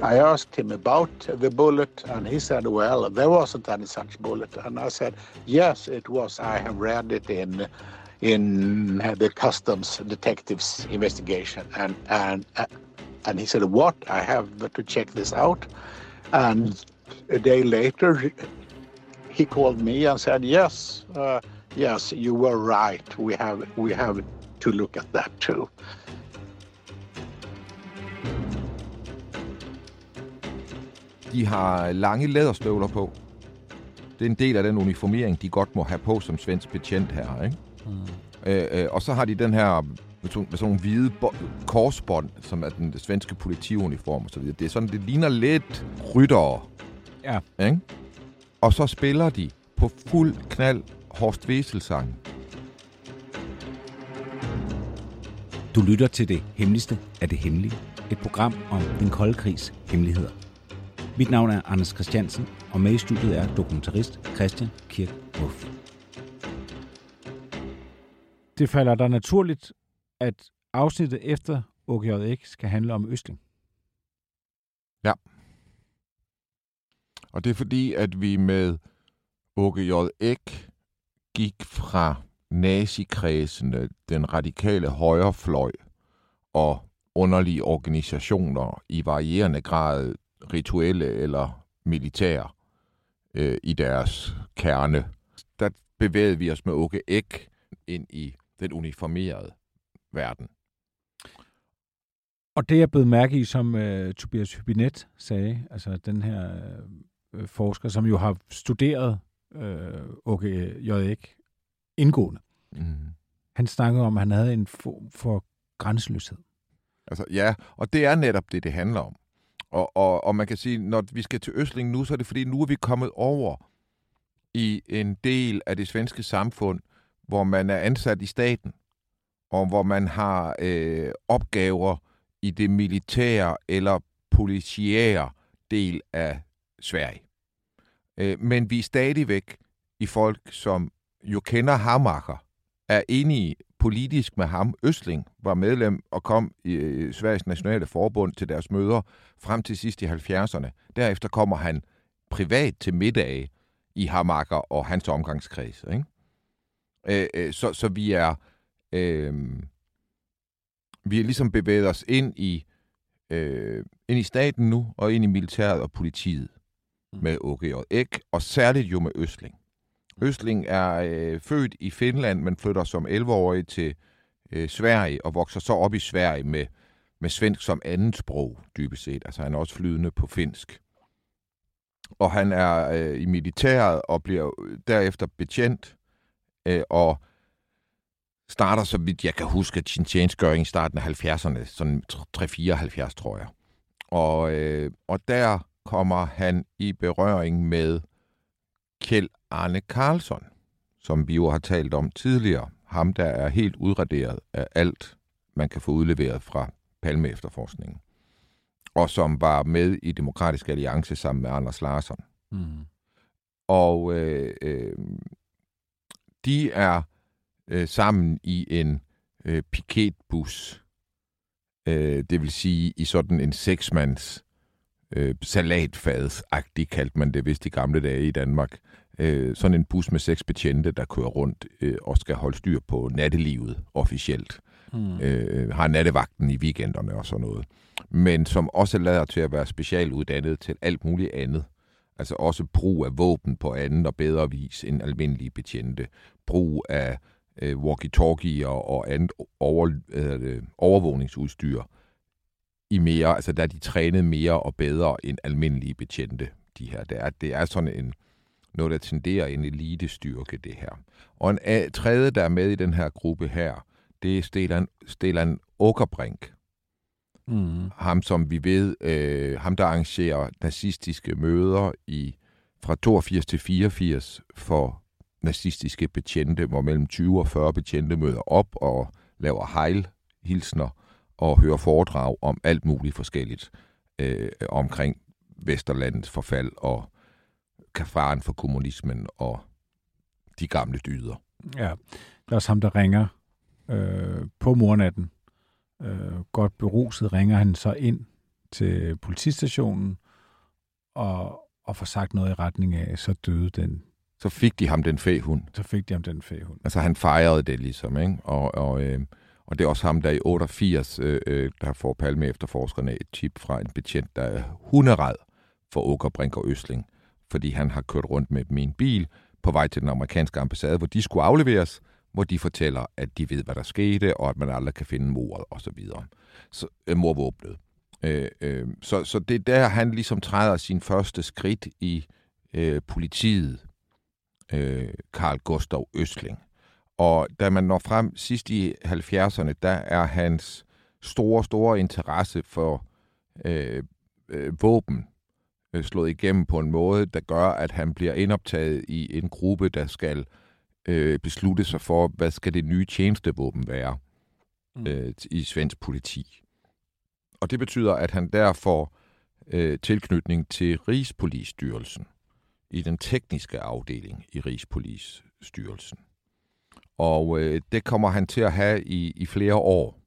I asked him about the bullet, and he said, "Well, there wasn't any such bullet." And I said, "Yes, it was. I have read it in in the customs detectives investigation." And and and he said, "What? I have to check this out." And a day later, he called me and said, "Yes, uh, yes, you were right. We have we have to look at that too." De har lange læderstøvler på. Det er en del af den uniformering, de godt må have på som svensk betjent her. Ikke? Mm. Øh, øh, og så har de den her med sådan, med sådan nogle hvide korsbånd, som er den svenske politiuniform osv. Det er sådan, det ligner lidt ryttere. Ja. Ikke? Og så spiller de på fuld knald Horst Wessel-sang. Du lytter til det hemmeligste af det hemmelige. Et program om den kolde krigs hemmeligheder. Mit navn er Anders Christiansen, og med i studiet er dokumentarist Christian Kirk Wolf. Det falder dig naturligt, at afsnittet efter OGJX skal handle om Østling. Ja. Og det er fordi, at vi med OGJX gik fra nazikredsene, den radikale højrefløj og underlige organisationer i varierende grad rituelle eller militære øh, i deres kerne. Der bevægede vi os med Åke Ek ind i den uniformerede verden. Og det er blevet mærke i, som uh, Tobias Hybinet sagde, altså den her uh, forsker, som jo har studeret uh, Åke Ek indgående. Mm. Han snakkede om, at han havde en form for grænseløshed. Altså, ja, og det er netop det, det handler om. Og, og, og man kan sige, når vi skal til Østling nu, så er det fordi, nu er vi kommet over i en del af det svenske samfund, hvor man er ansat i staten, og hvor man har øh, opgaver i det militære eller politiære del af Sverige. Øh, men vi er stadigvæk i folk, som jo kender Hamacher, er enige politisk med ham. Østling var medlem og kom i Sveriges Nationale Forbund til deres møder frem til sidst i 70'erne. Derefter kommer han privat til middag i Hamager og hans omgangskreds. Ikke? Øh, øh, så, så vi er øh, vi er ligesom bevæget os ind i øh, ind i staten nu og ind i militæret og politiet mm. med OG og Ek, og særligt jo med Østling. Østling er øh, født i Finland, men flytter som 11-årig til øh, Sverige og vokser så op i Sverige med, med svensk som andet sprog, dybest set. Altså han er også flydende på finsk. Og han er øh, i militæret og bliver øh, derefter betjent øh, og starter, så vidt jeg kan huske, sin tjenestgøring i starten af 70'erne, sådan 3-74, tror jeg. Og, øh, og der kommer han i berøring med Kjell Arne Karlsson, som vi jo har talt om tidligere. Ham, der er helt udraderet af alt, man kan få udleveret fra Palme efterforskningen. Og som var med i Demokratisk Alliance sammen med Anders Larsson. Mm. Og øh, øh, de er øh, sammen i en øh, piketbus. Øh, det vil sige i sådan en seksmands øh, salatfads-agtig, kaldte man det vist i gamle dage i Danmark øh, sådan en bus med seks betjente, der kører rundt øh, og skal holde styr på nattelivet officielt. Mm. Øh, har nattevagten i weekenderne og sådan noget. Men som også lader til at være specialuddannet til alt muligt andet. Altså også brug af våben på anden og bedre vis end almindelige betjente. Brug af øh, walkie-talkie og, og andet over, øh, overvågningsudstyr i mere, altså der er de trænet mere og bedre end almindelige betjente, de her. Det er, det er sådan en, noget, der tenderer en elitestyrke, det her. Og en a- tredje, der er med i den her gruppe her, det er Stelan, Stelan Åkerbrink, Mm. Ham, som vi ved, øh, ham der arrangerer nazistiske møder i fra 82 til 84 for nazistiske betjente, hvor mellem 20 og 40 betjente møder op og laver hejl, hilsner og hører foredrag om alt muligt forskelligt øh, omkring Vesterlandets forfald og kafaren for kommunismen og de gamle dyder. Ja, der er også ham, der ringer øh, på mornatten. Øh, godt beruset ringer han så ind til politistationen og, og får sagt noget i retning af, så døde den. Så fik de ham den fæhund. Så fik de ham den fæhund. Altså han fejrede det ligesom, ikke? Og, og, øh, og det er også ham, der i 88, øh, øh, der får Palme efterforskerne et tip fra en betjent, der er hunderad for Åker Brink og Østling, fordi han har kørt rundt med dem i en bil på vej til den amerikanske ambassade, hvor de skulle afleveres, hvor de fortæller, at de ved, hvad der skete, og at man aldrig kan finde mordet osv. Så, videre. så øh, morvåbnet. Øh, øh, så, så det er der, han ligesom træder sin første skridt i øh, politiet, øh, Karl Gustav Østling. Og da man når frem sidst i 70'erne, der er hans store, store interesse for øh, øh, våben øh, slået igennem på en måde, der gør, at han bliver indoptaget i en gruppe, der skal øh, beslutte sig for, hvad skal det nye tjenestevåben være mm. øh, i svensk politi. Og det betyder, at han der får øh, tilknytning til Rigspolisstyrelsen i den tekniske afdeling i Rigspolisstyrelsen. Og øh, det kommer han til at have i, i flere år.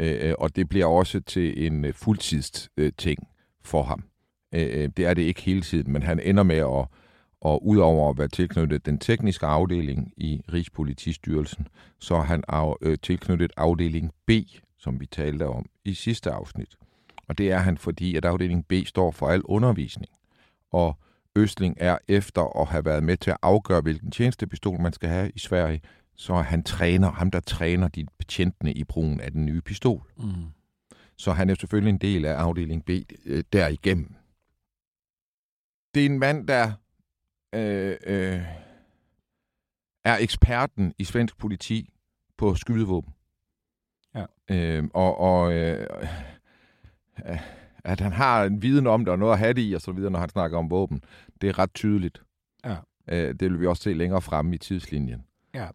Øh, øh, og det bliver også til en øh, fuldtids øh, ting for ham. Øh, øh det er det ikke hele tiden, men han ender med at, og udover at være tilknyttet den tekniske afdeling i Rigspolitistyrelsen, så er han af, øh, tilknyttet afdeling B, som vi talte om i sidste afsnit. Og det er han, fordi at afdeling B står for al undervisning. Og Østling er efter at have været med til at afgøre, hvilken tjenestepistol man skal have i Sverige, så er han træner, ham der træner de betjentene i brugen af den nye pistol. Mm. Så han er selvfølgelig en del af afdeling B øh, derigennem. Det er en mand, der øh, øh, er eksperten i svensk politi på skydevåben. Ja. Øh, og og øh, øh, at han har en viden om det og noget at have det i, og så videre, når han snakker om våben, det er ret tydeligt. Ja. Øh, det vil vi også se længere fremme i tidslinjen. Ja.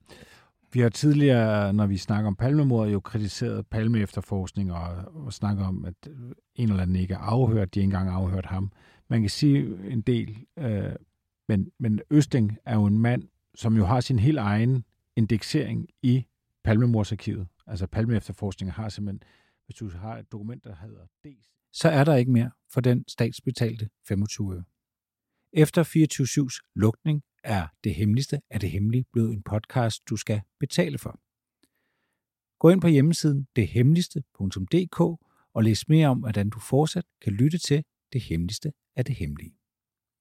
Vi har tidligere, når vi snakker om palmemord, jo kritiseret palme efterforskning og, og snakket om, at en eller anden ikke er afhørt, de ikke engang afhørt ham. Man kan sige en del, øh, men, men Østing er jo en mand, som jo har sin helt egen indeksering i palmemordsarkivet. Altså palme efterforskning har simpelthen, hvis du har et dokument, der hedder D, så er der ikke mere for den statsbetalte 25 øre. Efter 24-7's lukning er Det Hemmeligste af det Hemmelige blevet en podcast, du skal betale for. Gå ind på hjemmesiden dethemmeligste.dk og læs mere om, hvordan du fortsat kan lytte til Det Hemmeligste af det Hemmelige.